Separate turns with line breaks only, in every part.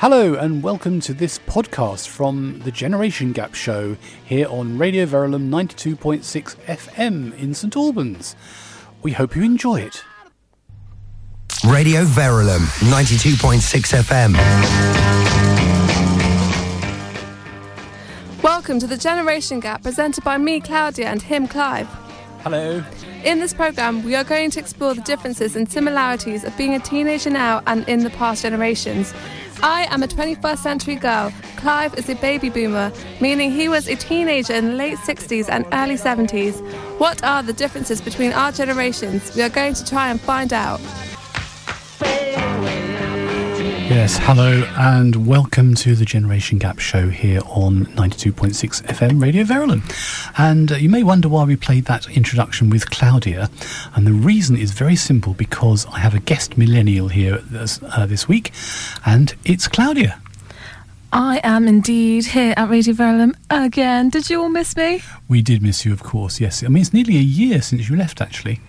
Hello, and welcome to this podcast from the Generation Gap Show here on Radio Verulam 92.6 FM in St Albans. We hope you enjoy it.
Radio Verulam 92.6 FM.
Welcome to the Generation Gap presented by me, Claudia, and him, Clive.
Hello.
In this programme, we are going to explore the differences and similarities of being a teenager now and in the past generations. I am a 21st century girl. Clive is a baby boomer, meaning he was a teenager in the late 60s and early 70s. What are the differences between our generations? We are going to try and find out.
Yes, hello, and welcome to the Generation Gap show here on 92.6 FM Radio Verulam. And uh, you may wonder why we played that introduction with Claudia. And the reason is very simple because I have a guest millennial here this, uh, this week, and it's Claudia.
I am indeed here at Radio Verulam again. Did you all miss me?
We did miss you, of course, yes. I mean, it's nearly a year since you left, actually.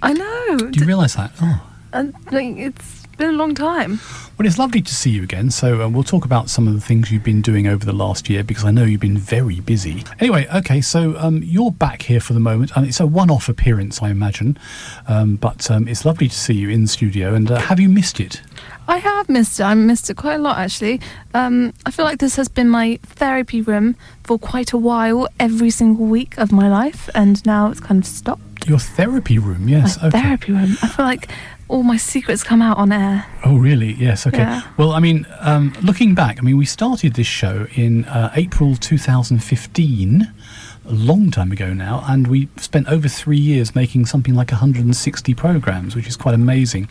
I know.
Do you realise that? Oh.
Uh, it's been a long time.
Well, it's lovely to see you again. So, uh, we'll talk about some of the things you've been doing over the last year because I know you've been very busy. Anyway, okay, so um, you're back here for the moment, and it's a one off appearance, I imagine. Um, but um, it's lovely to see you in the studio. And uh, have you missed it?
I have missed it. I missed it quite a lot, actually. Um, I feel like this has been my therapy room for quite a while, every single week of my life, and now it's kind of stopped.
Your therapy room, yes.
My
okay.
therapy room. I feel like all my secrets come out on air.
Oh, really? Yes. Okay.
Yeah.
Well, I mean, um, looking back, I mean, we started this show in uh, April 2015, a long time ago now, and we spent over three years making something like 160 programs, which is quite amazing.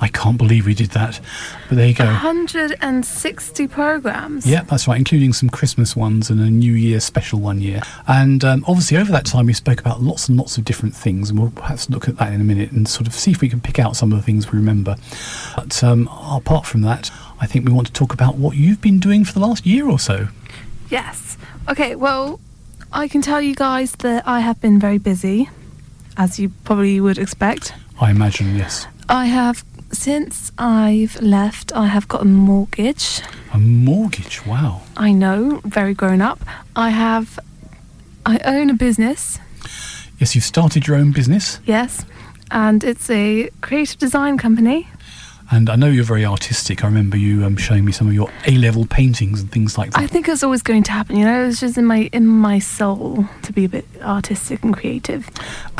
I can't believe we did that, but there you go.
160 programs.
Yeah, that's right, including some Christmas ones and a New Year special one year. And um, obviously, over that time, we spoke about lots and lots of different things, and we'll perhaps look at that in a minute and sort of see if we can pick out some of the things we remember. But um, apart from that, I think we want to talk about what you've been doing for the last year or so.
Yes. Okay, well, I can tell you guys that I have been very busy, as you probably would expect.
I imagine, yes.
I have, since I've left, I have got a mortgage.
A mortgage, wow.
I know, very grown up. I have, I own a business,
Yes, you've started your own business,
yes, and it's a creative design company.
And I know you're very artistic. I remember you um, showing me some of your A level paintings and things like that.
I think it's always going to happen, you know, it's just in my in my soul to be a bit artistic and creative.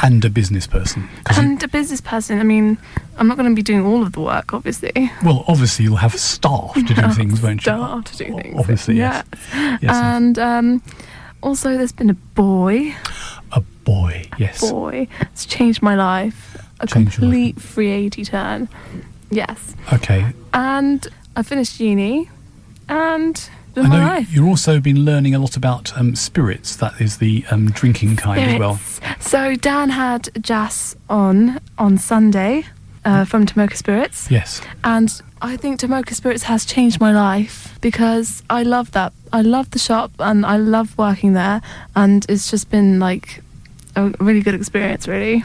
and a business person. 'Cause you-
And a business person, I mean, I'm not going to be doing all of the work, obviously.
well, obviously, you'll have staff to do things, won't you?
Staff to do things.
Obviously, yes.
Yeah.
Yes, yes.
And um, also, there's been a boy.
A boy, yes.
A Boy, it's changed my life. A
life.
complete 380 turn. Yes.
Okay.
And I finished uni, and
I know
life.
you've also been learning a lot about um, spirits. That is the um, drinking kind as well.
Spirits. So Dan had Jas on on Sunday uh, from Tomoka Spirits.
Yes.
And I think Tomoka Spirits has changed my life because I love that. I love the shop and I love working there. And it's just been like a really good experience, really.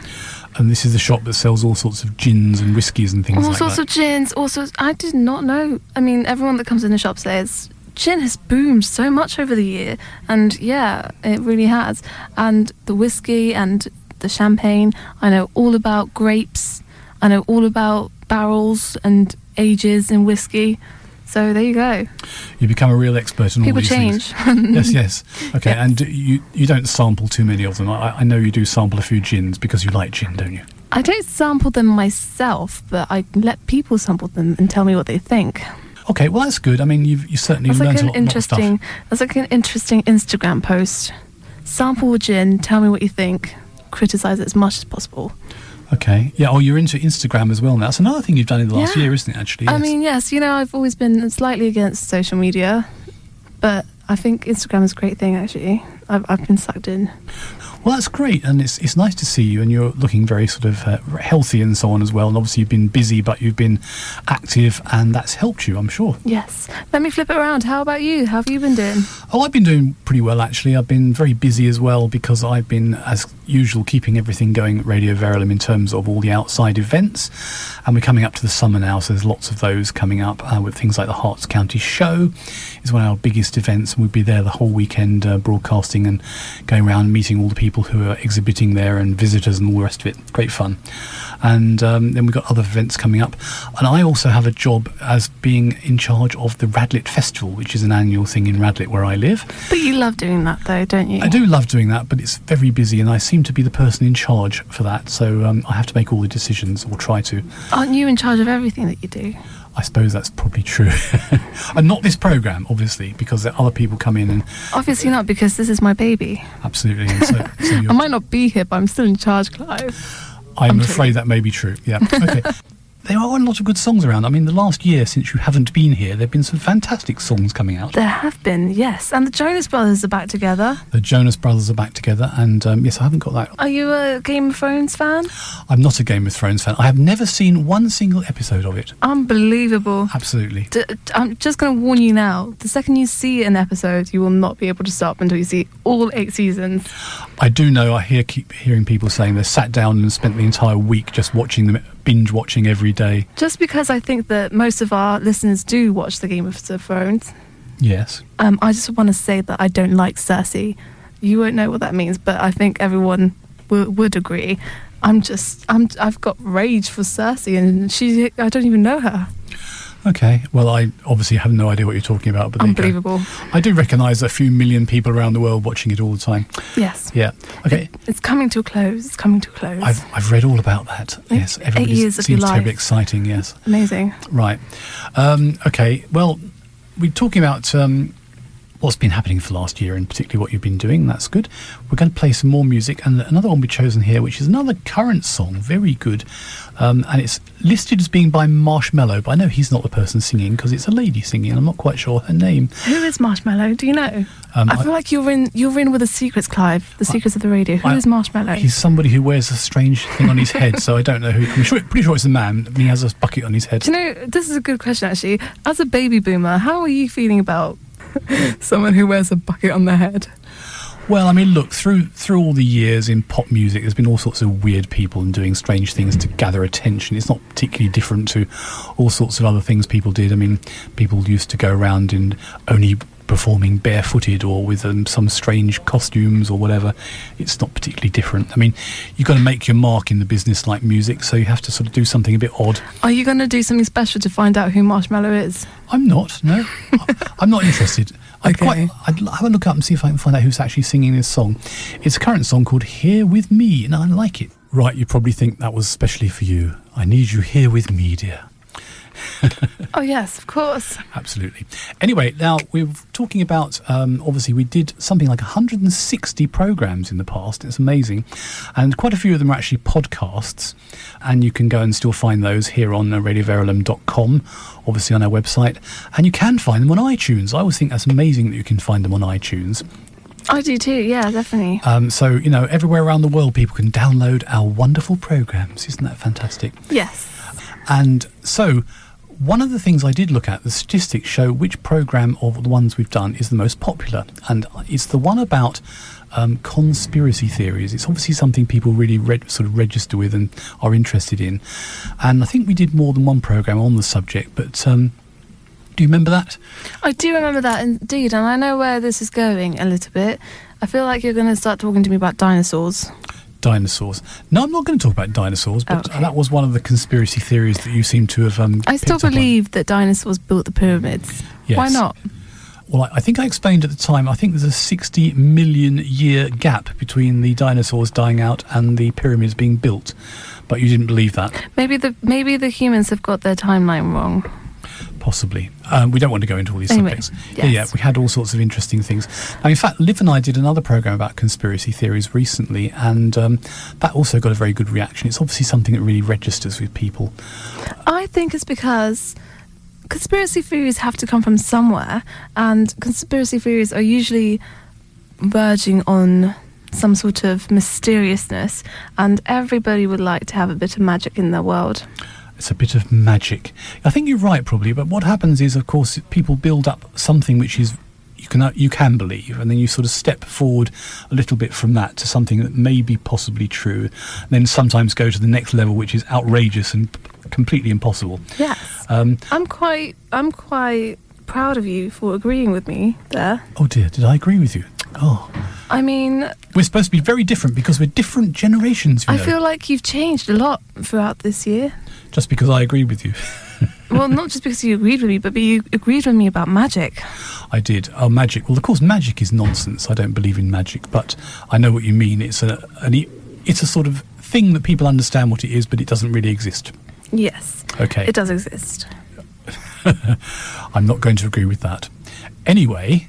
And this is the shop that sells all sorts of gins and whiskies and things
all
like
sorts
that.
of gins, all sorts. I did not know. I mean, everyone that comes in the shop says gin has boomed so much over the year. And yeah, it really has. And the whiskey and the champagne, I know all about grapes. I know all about barrels and ages in whiskey. So there you go.
you become a real expert in all
People
these
change.
things. yes, yes. Okay,
Yes.
and you you don't sample too many of them. I, I know you do sample a few gins because you like gin, don't you?
I don't sample them myself, but I let people sample them and tell me what they think.
Okay, well that's good. I mean, you've you certainly
That's
learned
like
a
an
lot, lot of
interesting.
stuff.
That's like an interesting Instagram post. Sample a gin. Tell me what you think. Criticize it as much as possible.
Okay, yeah. Oh, you're into Instagram as well now. That's another thing you've done in the last
Yeah.
year, isn't it? Actually,
I mean, yes, you know, I've always been slightly against social media, but I think Instagram is a great thing. Actually, I've, I've been sucked in.
Well, that's great, and it's it's nice to see you, and you're looking very sort of uh, healthy and so on as well. And obviously, you've been busy, but you've been active, and that's helped you, I'm sure.
Yes. Let me flip it around. How about you? How have you been doing?
Oh, I've been doing pretty well actually. I've been very busy as well because I've been, as usual, keeping everything going at Radio Verulam in terms of all the outside events. And we're coming up to the summer now, so there's lots of those coming up uh, with things like the Herts County Show is one of our biggest events, and we'll be there the whole weekend uh, broadcasting and going around meeting all the people who are exhibiting there and visitors and all the rest of it. Great fun. And um, then we've got other events coming up. And I also have a job as being in charge of the Radlett Festival, which is an annual thing in Radlett where I live.
But you love doing that, though, don't you?
I do love doing that, but it's very busy, and I seem to be the person in charge for that. So um, I have to make all the decisions, or try to.
Aren't you in charge of everything that you do?
I suppose that's probably true. and not this program, obviously, because there other people come in and
Obviously not, because this is my baby.
absolutely. So, so
I might not be here, but I'm still in charge, Clive.
I'm, afraid that may be true. Yeah. Okay. there are a lot of good songs around. I mean, the last year since you haven't been here, there have been some fantastic songs coming out.
There have been, yes. And the Jonas Brothers are back together.
The Jonas Brothers are back together, and um, yes, I haven't got that.
Are you a Game of Thrones fan?
I'm not a Game of Thrones fan. I have never seen one single episode of it.
Unbelievable.
Absolutely.
D- I'm just going to warn you now. The second you see an episode, you will not be able to stop until you see all eight seasons.
I do know. I hear keep hearing people saying they sat down and spent the entire week just watching them, binge watching every day.
Just because I think that most of our listeners do watch the Game of Thrones,
Yes.
um, I just want to say that I don't like Cersei. You won't know what that means, but I think everyone w- would agree. I'm just, I'm, I've got rage for Cersei, and she, I don't even know her.
Okay. Well, I obviously have no idea what you're talking about, but there you go.
Unbelievable.
I do recognise a few million people around the world watching it all the time.
Yes.
Yeah. Okay.
It's coming to a close. It's coming to a close.
I've I've read all about that. Yes.
Eight years of
seems
your
terribly
life.
exciting. Yes.
Amazing.
Right. Um, okay. Well, we're talking about um, what's been happening for the last year and particularly what you've been doing. That's good. We're going to play some more music and another one we've chosen here, which is another current song, very good. Um, and it's listed as being by Marshmello, but I know he's not the person singing because it's a lady singing. And I'm not quite sure her name.
Who is Marshmello? Do you know?
Um,
I
I-
feel like you're in. You're in with the secrets, Clive. The secrets of the radio. Who
I-
is Marshmello?
He's somebody who wears a strange thing on his head, so I don't know who. I'm sure, pretty sure it's a man. He has a bucket on his head.
Do you know? This is a good question, actually. As a baby boomer, how are you feeling about someone who wears a bucket on their head?
Well, I mean, look through through all the years in pop music, there's been all sorts of weird people and doing strange things to gather attention. It's not particularly different to all sorts of other things people did. I mean, people used to go around in only performing barefooted or with um, some strange costumes or whatever. It's not particularly different. I mean, you've got to make your mark in the business like music, so you have to sort of do something a bit odd.
Are you going to do something special to find out who Marshmello is?
I'm not. No, I'm not interested. I'd
Okay.
quite. I'd have a look up and see if I can find out who's actually singing this song. It's a current song called "Here with Me," and I like it. Right, you probably think that was specially for you. I need you here with me, dear.
Oh yes, of course.
Absolutely. Anyway, now we're talking about. Um, obviously, we did something like 160 programs in the past. It's amazing, and quite a few of them are actually podcasts, and you can go and still find those here on uh, radioverulam.com, obviously on our website, and you can find them on iTunes. I always think that's amazing that you can find them on iTunes.
I do too. Yeah, definitely.
Um, so you know, everywhere around the world, people can download our wonderful programs. Isn't that fantastic?
Yes.
And so, one of the things I did look at, the statistics show which program of the ones we've done is the most popular, and it's the one about um, conspiracy theories. It's obviously something people really sort of register with and are interested in. And I think we did more than one program on the subject, but. Um, do you remember that?
I do remember that indeed, and I know where this is going a little bit. I feel like you're going to start talking to me about dinosaurs.
Dinosaurs. No, I'm not going to talk about dinosaurs, but
Oh, okay.
that was one of the conspiracy theories that you seem to have. Um,
I still
picked up on.
believe that dinosaurs built the pyramids. Why not?
Well, I I think I explained at the time, I think there's a 60 million year gap between the dinosaurs dying out and the pyramids being built. But you didn't believe that,
Maybe the maybe the humans have got their timeline wrong.
Possibly. Um, we don't want to go into all these
Anyway,
subjects. Yeah, yeah, we had all sorts of interesting things. Now, in fact, Liv and I did another program about conspiracy theories recently, and um, that also got a very good reaction. It's obviously something that really registers with people.
I think it's because conspiracy theories have to come from somewhere, and conspiracy theories are usually verging on some sort of mysteriousness, and everybody would like to have a bit of magic in their world.
It's a bit of magic. I think you're right, probably. But what happens is, of course, people build up something which is you can you can believe, and then you sort of step forward a little bit from that to something that may be possibly true, and then sometimes go to the next level, which is outrageous and p- completely impossible.
Yes.
Um,
I'm quite I'm quite proud of you for agreeing with me there.
oh dear, did I agree with you? Oh,
I mean,
we're supposed to be very different because we're different generations. You
I
know,
feel like you've changed a lot throughout this year.
Just because I agreed with you.
well, not just because you agreed with me, but you agreed with me about magic.
I did. Oh, magic. Well, of course, magic is nonsense. I don't believe in magic, but I know what you mean. It's a an, it's a sort of thing that people understand what it is, but it doesn't really exist.
Yes,
Okay.
it does exist.
I'm not going to agree with that. Anyway,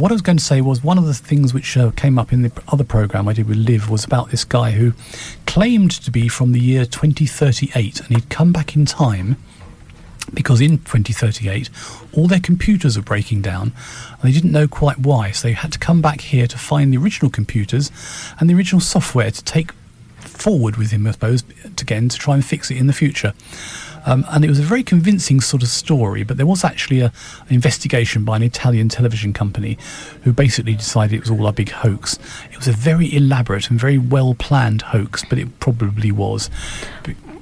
what I was going to say was one of the things which uh, came up in the other program I did with Liv was about this guy who claimed to be from the year 2038 and he'd come back in time because in 2038 all their computers are breaking down and they didn't know quite why. So they had to come back here to find the original computers and the original software to take forward with him I suppose again to try and fix it in the future um, and it was a very convincing sort of story but there was actually a, an investigation by an Italian television company who basically decided it was all a big hoax it was a very elaborate and very well planned hoax but it probably was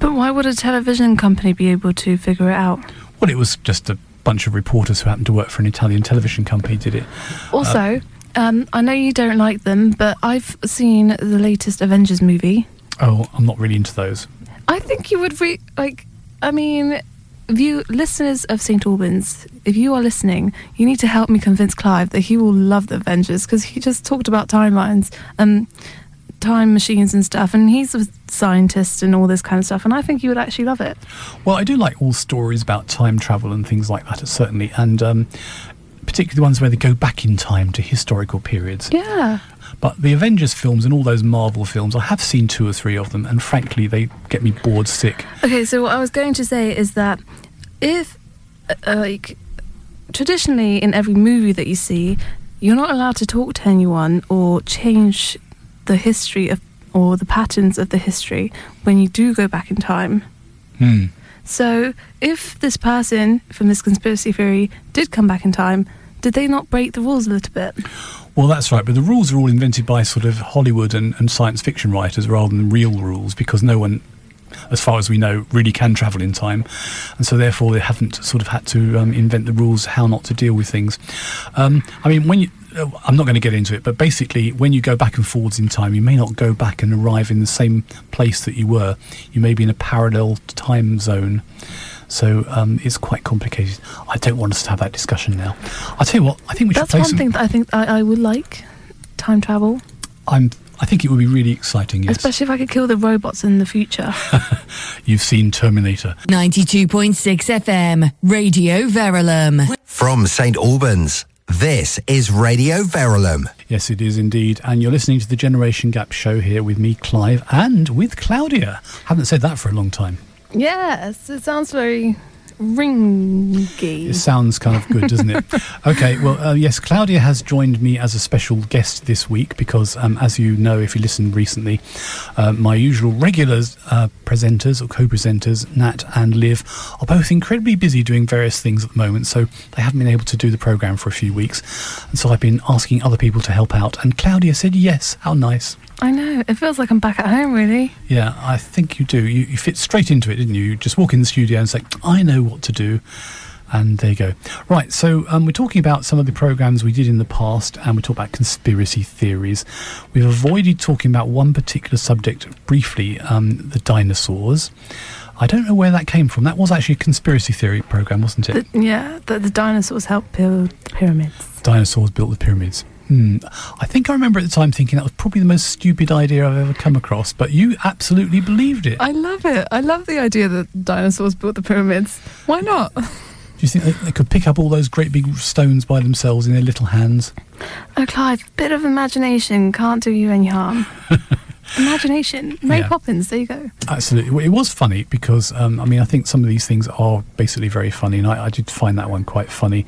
But why would a television company be able to figure it out?
Well, it was just a bunch of reporters who happened to work for an Italian television company did it.
Also, um, I know you don't like them, but I've seen the latest Avengers movie.
Oh, I'm not really into those.
I think you would re- like. I mean, view listeners of St Albans, if you are listening, you need to help me convince Clive that he will love the Avengers because he just talked about timelines, um, time machines and stuff, and he's a scientist and all this kind of stuff, and I think you would actually love it.
Well, I do like all stories about time travel and things like that, certainly, and um, particularly the ones where they go back in time to historical periods.
Yeah.
But the Avengers films and all those Marvel films, I have seen two or three of them, and frankly, they get me bored sick.
Okay, so what I was going to say is that if, uh, like, traditionally in every movie that you see, you're not allowed to talk to anyone or change the history of or the patterns of the history when you do go back in time.
Hmm.
So, if this person from this conspiracy theory did come back in time, did they not break the rules a little bit?
Well, that's right, but the rules are all invented by sort of Hollywood and, and science fiction writers rather than real rules because no one, as far as we know, really can travel in time. And so, therefore, they haven't sort of had to um, invent the rules how not to deal with things. Um, I mean, when you. uh, I'm not going to get into it, but basically, when you go back and forwards in time, you may not go back and arrive in the same place that you were. You may be in a parallel time zone. So um, it's quite complicated. I don't want us to have that discussion now. I'll tell you what. I think we should
That's
play
one
some.
thing that I think I, I would like time travel,
I'm. I think it would be really exciting. Yes,
especially if I could kill the robots in the future.
you've seen Terminator.
92.6 FM, Radio Verulam.
From St. Albans, this is Radio Verulam.
Yes, it is indeed. And you're listening to the Generation Gap show here with me, Clive, and with Claudia. haven't said that for a long time.
Yes, it sounds very ringy.
It sounds kind of good, doesn't it? Okay, well, uh, yes, Claudia has joined me as a special guest this week because, um, as you know, if you listened recently, uh, my usual regulars uh, presenters or co-presenters, Nat and Liv, are both incredibly busy doing various things at the moment, so they haven't been able to do the program for a few weeks. And so I've been asking other people to help out, and Claudia said yes. How nice.
I know. It feels like I'm back at home, really.
Yeah, I think you do. You, you fit straight into it, didn't you? You just walk in the studio and say, I know what to do. And there you go. Right, so um, we're talking about some of the programs we did in the past, and we talk about conspiracy theories. We've avoided talking about one particular subject briefly um, the dinosaurs. I don't know where that came from. That was actually a conspiracy theory program, wasn't it?
The, yeah, that the dinosaurs helped build the pyramids.
Dinosaurs built the pyramids. Hmm. I think I remember at the time thinking that was probably the most stupid idea I've ever come across, but you absolutely believed it.
I love it. I love the idea that dinosaurs built the pyramids. Why not?
Do you think they, they could pick up all those great big stones by themselves in their little hands?
Oh, Clive, a bit of imagination can't do you any harm. imagination. Mary
Yeah.
Poppins, there you go.
Absolutely. Well, it was funny because, um, I mean, I think some of these things are basically very funny, and I, I did find that one quite funny.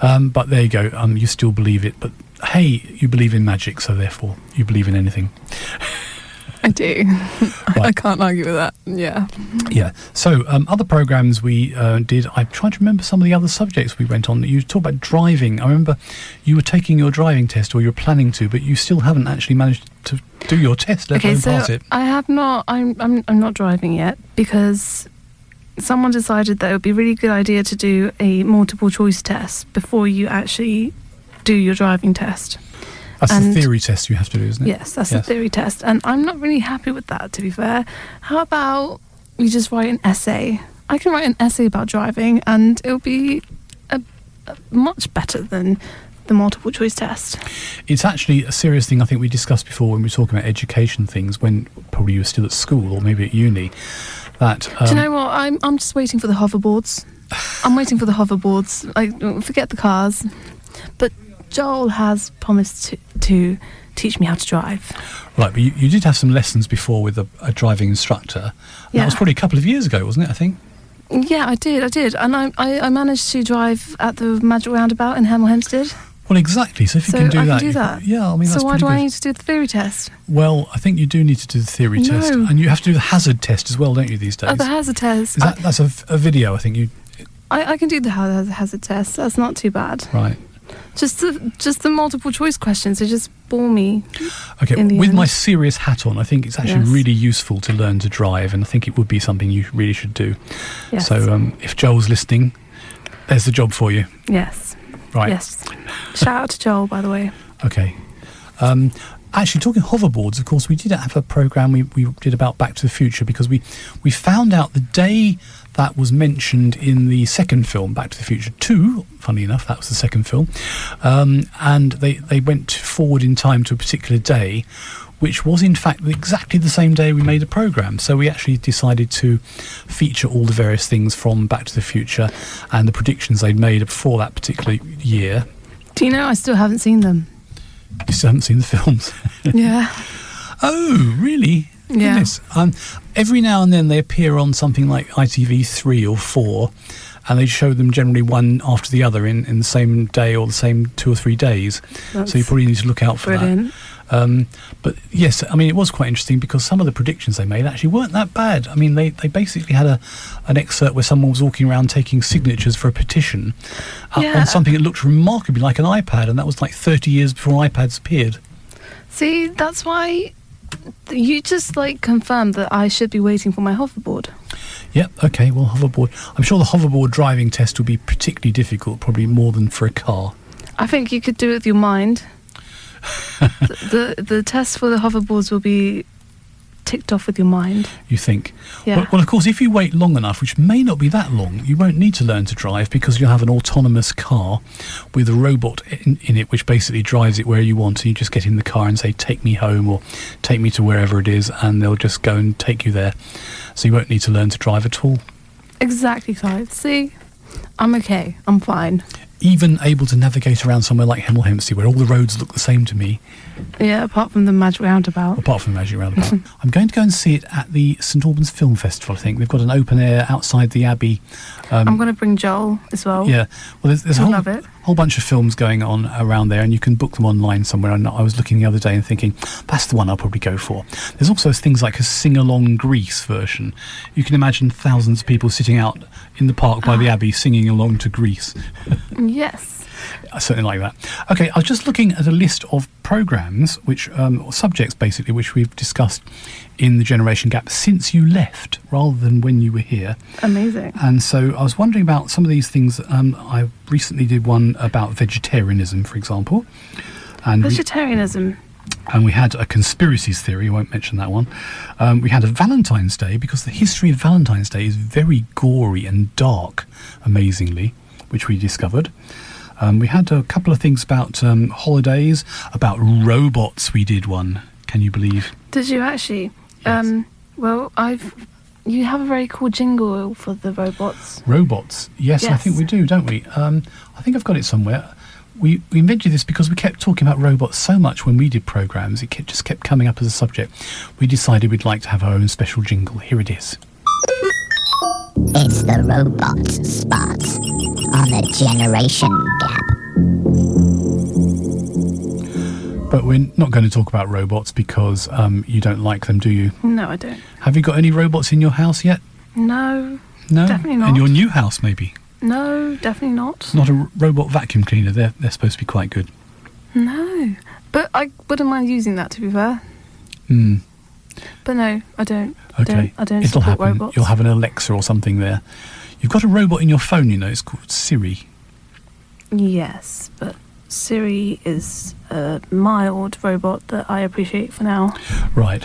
Um, but there you go. Um, you still believe it. But hey, you believe in magic, so therefore you believe in anything.
I do. I can't argue with that. Yeah.
Yeah. So, um, other programs we uh, did, I'm trying to remember some of the other subjects we went on. You talked about driving. I remember you were taking your driving test, or you were planning to, but you still haven't actually managed to do your test, let
Okay, so
pass it.
I have not. I'm, I'm. I'm not driving yet because someone decided that it would be a really good idea to do a multiple choice test before you actually do your driving test.
That's the theory test you have to do, isn't it?
Yes, that's
Yes.
the theory test, and I'm not really happy with that. To be fair, how about we just write an essay? I can write an essay about driving, and it'll be a, a much better than the multiple choice test.
It's actually a serious thing I think we discussed before when we were talking about education things, when probably you were still at school or maybe at uni. That um,
Do you know what? I'm I'm just waiting for the hoverboards. I'm waiting for the hoverboards. Like forget the cars, but Joel has promised to to teach me how to drive.
Right, but you, you did have some lessons before with a, a driving instructor. That
Yeah.
was probably a couple of years ago, wasn't it? I think.
Yeah, I did, I did, and I I, I managed to drive at the Magic Roundabout in Hemel Hempstead.
Well, exactly. So if you
So
can do
I can
that,
do
you
that.
yeah, I mean,
so why do
good.
I need to do the theory test?
Well, I think you do need to do the theory test, and you have to do the hazard test as well, don't you? These days,
Oh, the hazard test.
that that's a video? I think you
I, I can do the hazard test. That's not too bad.
right.
Just the just the multiple choice questions. They just bore me.
Okay, with my serious hat on, I think it's actually
Yes.
really useful to learn to drive, and I think it would be something you really should do.
Yes.
So, um, if Joel's listening, there's the job for you.
yes.
Right.
Yes. Shout out to Joel, by the way.
Okay. Um, actually, talking hoverboards, of course, we did have a program we, we did about Back to the Future because we, we found out the day that was mentioned in the second film, Back to the Future 2, funny enough, that was the second film, um, and they, they went forward in time to a particular day. Which was in fact exactly the same day we made the program. So we actually decided to feature all the various things from Back to the Future and the predictions they'd made before that particular year.
Do you know I still haven't seen them?
You haven't seen the films.
yeah.
Oh, really?
Yeah.
Goodness. Um, every now and then they appear on something like ITV3 or 4, and they show them generally one after the other in, in the same day or the same two or three days. so you probably need to look out for
Brilliant.
that. Um, but yes, I mean, it was quite interesting because some of the predictions they made actually weren't that bad. I mean, they, they basically had a an excerpt where someone was walking around taking signatures for a petition uh,
Yeah.
on something that looked remarkably like an iPad, and that was like 30 years before iPads appeared.
See, that's why you just like confirmed that I should be waiting for my hoverboard.
Yep. Okay. Well, hoverboard. I'm sure the hoverboard driving test will be particularly difficult, probably more than for a car.
I think you could do it with your mind. the, the the test for the hoverboards will be ticked off with your mind.
You think?
Yeah.
Well, well, of course, if you wait long enough, which may not be that long, you won't need to learn to drive because you'll have an autonomous car with a robot in, in it, which basically drives it where you want. And you just get in the car and say, "Take me home," or "Take me to wherever it is," and they'll just go and take you there. So you won't need to learn to drive at all.
Exactly, Clive. See, I'm okay. I'm fine.
Even able to navigate around somewhere like Hemel Hempstead, where all the roads look the same to me,
Yeah, apart from the magic roundabout.
apart from the Magic Roundabout. I'm going to go and see it at the St Albans Film Festival. I think they've got an open air outside the Abbey. Um,
I'm going to bring Joel as well.
yeah, well, there's, there's a whole,
love it.
whole bunch of films going on around there, and you can book them online somewhere. And I was looking the other day and thinking that's the one I'll probably go for. There's also things like a sing along Grease version. You can imagine thousands of people sitting out in the park by
Ah.
the Abbey singing along to Grease.
Yes.
Certainly like that. Okay, I was just looking at a list of programs, which um, or subjects basically, which we've discussed in the generation gap since you left, rather than when you were here.
Amazing.
And so I was wondering about some of these things. Um, I recently did one about vegetarianism, for example, and
Vegetarianism.
And we had a conspiracies theory. I won't mention that one. Um, we had a Valentine's Day because the history of Valentine's Day is very gory and dark, amazingly, which we discovered. Um, we had a couple of things about um, holidays, about robots. We did one. Can you believe?
Did you actually? Um, well, I've. You have a very cool jingle for the robots.
Robots. Yes, I think we do, don't we? Um, I think I've got it somewhere. We, we invented this because we kept talking about robots so much when we did programs. It kept, just kept coming up as a subject. We decided we'd like to have our own special jingle. Here it is.
It's the robot spot on the generation gap.
But we're not going to talk about robots because um, you don't like them, do you?
No, I don't.
Have you got any robots in your house yet?
No,
No,
Definitely not.
In your new house, maybe.
No, definitely not.
Not a robot vacuum cleaner. They're they're supposed to be quite good.
No, but I wouldn't mind using that to be fair.
Hmm.
But no, I don't.
Okay.
Don't, I don't
It'll
support
happen.
robots.
You'll have an Alexa or something there. You've got a robot in your phone, you know. It's called Siri.
Yes, but Siri is a mild robot that I appreciate for now.
Right.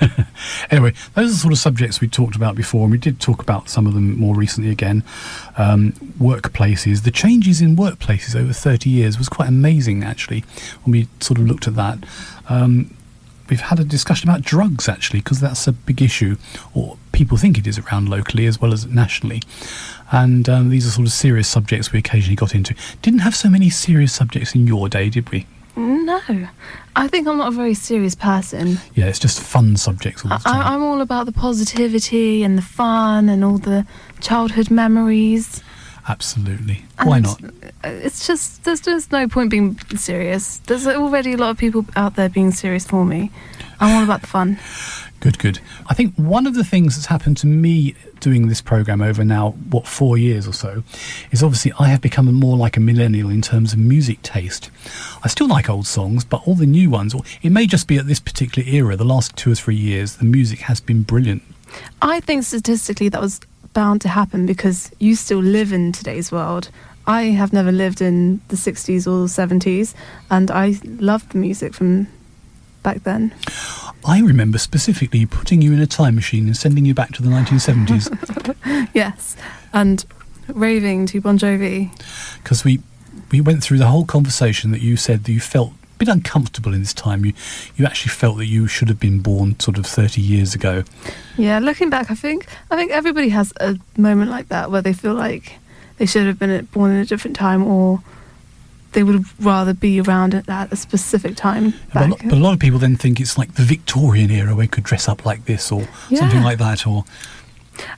anyway, those are the sort of subjects we talked about before, and we did talk about some of them more recently again. Um, workplaces. The changes in workplaces over 30 years was quite amazing, actually, when we sort of looked at that. Um, we've had a discussion about drugs, actually, because that's a big issue, or people think it is around locally as well as nationally. And um, these are sort of serious subjects we occasionally got into. Didn't have so many serious subjects in your day, did we?
No, I think I'm not a very serious person.
Yeah, it's just fun subjects all the time.
I, I'm all about the positivity and the fun and all the childhood memories.
Absolutely. Why not?
Uh, it's just there's just no point being serious. There's already a lot of people out there being serious for me. I'm all about the fun.
Good, good. I think one of the things that's happened to me doing this program over now, what, four years or so, is obviously I have become more like a millennial in terms of music taste. I still like old songs, but all the new ones, or it may just be at this particular era, the last two or three years, the music has been brilliant.
I think statistically that was bound to happen because you still live in today's world. I have never lived in the 60s or 70s, and I loved the music from back then.
I remember specifically putting you in a time machine and sending you back to the 1970s
Yes, and raving to Bon Jovi.
because we, we went through the whole conversation that you said that you felt bit uncomfortable in this time. You, you actually felt that you should have been born sort of 30 years ago.
Yeah, looking back, I think I think everybody has a moment like that where they feel like they should have been born in a different time, or they would rather be around at a specific time.
But a, lot, but a lot of people then think it's like the Victorian era where you could dress up like this or something like that, or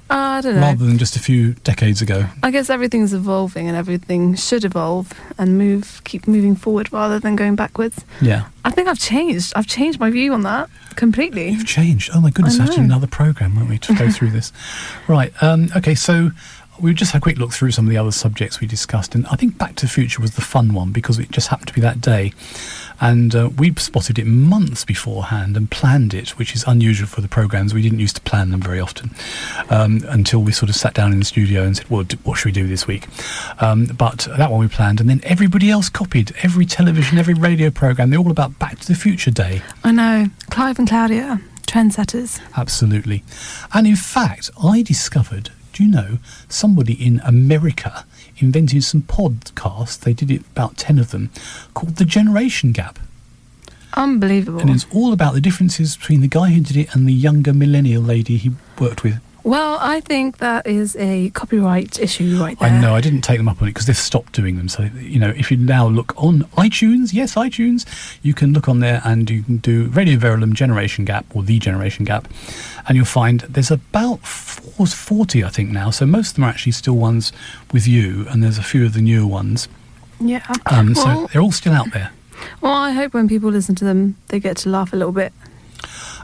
Uh, I don't know.
rather than just a few decades ago.
I guess everything's evolving, and everything should evolve and move, keep moving forward rather than going backwards.
Yeah,
I think I've changed. I've changed my view on that completely.
you've changed. Oh my goodness,
I
I have to do another program, won't we, to go through this? Right. Um, okay, so we just had a quick look through some of the other subjects we discussed, and I think Back to the Future was the fun one because it just happened to be that day. And uh, we spotted it months beforehand and planned it, which is unusual for the programs. We didn't used to plan them very often um, until we sort of sat down in the studio and said, "Well, d- what should we do this week?" Um, but that one we planned, and then everybody else copied. Every television, every radio program, they're all about Back to the Future Day.
I know. Clive and Claudia, trendsetters.
Absolutely. And in fact, I discovered, do you know, somebody in America invented some podcasts. They did it about 10 of them called The Generation Gap.
Unbelievable.
And it's all about the differences between the guy who did it and the younger millennial lady he worked with.
Well, I think that is a copyright issue right there.
I know I didn't take them up on it because they've stopped doing them. So you know, if you now look on iTunes, yes, iTunes, you can look on there and you can do Radio Verulam Generation Gap or the Generation Gap, and you'll find there's about four, forty, I think now. So most of them are actually still ones with you, and there's a few of the newer ones.
Yeah.
Um,
well,
so they're all still out there.
well, I hope when people listen to them, they get to laugh a little bit.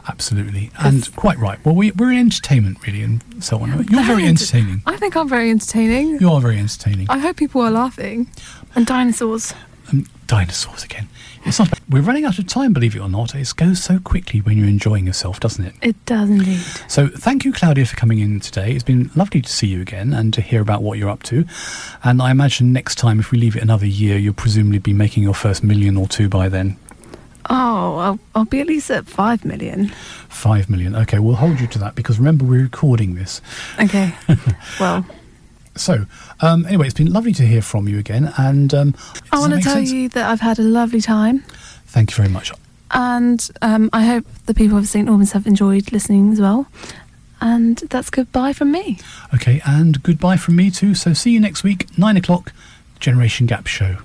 Absolutely, and quite right. Well, we, we're in entertainment, really, and so on. You're very entertaining.
I think I'm very entertaining.
You are very entertaining.
I hope people are laughing. And dinosaurs.
Dinosaurs again. It's not. We're running out of time, believe it or not. It goes so quickly when you're enjoying yourself, doesn't it?
It does indeed.
So, thank you, Claudia, for coming in today. It's been lovely to see you again and to hear about what you're up to. And I imagine next time, if we leave it another year, you'll presumably be making your first million or two by then.
Oh, I'll, I'll be at least at five million.
Five million. Okay, we'll hold you to that because remember, we're recording this.
Okay. well,
So, um, anyway, it's been lovely to hear from you again. And um,
I want to tell
sense?
you that I've had a lovely time.
Thank you very much.
And um, I hope the people of St. Albans have enjoyed listening as well. And that's goodbye from me.
Okay, and goodbye from me too. So, see you next week, nine o'clock, Generation Gap Show.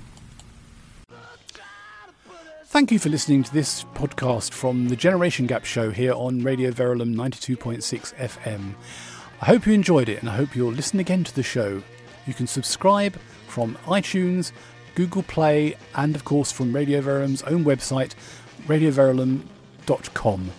Thank you for listening to this podcast from the Generation Gap Show here on Radio Verulam 92.6 FM. I hope you enjoyed it and I hope you'll listen again to the show. You can subscribe from iTunes, Google Play, and of course from Radio Verulam's own website radioverulam.com.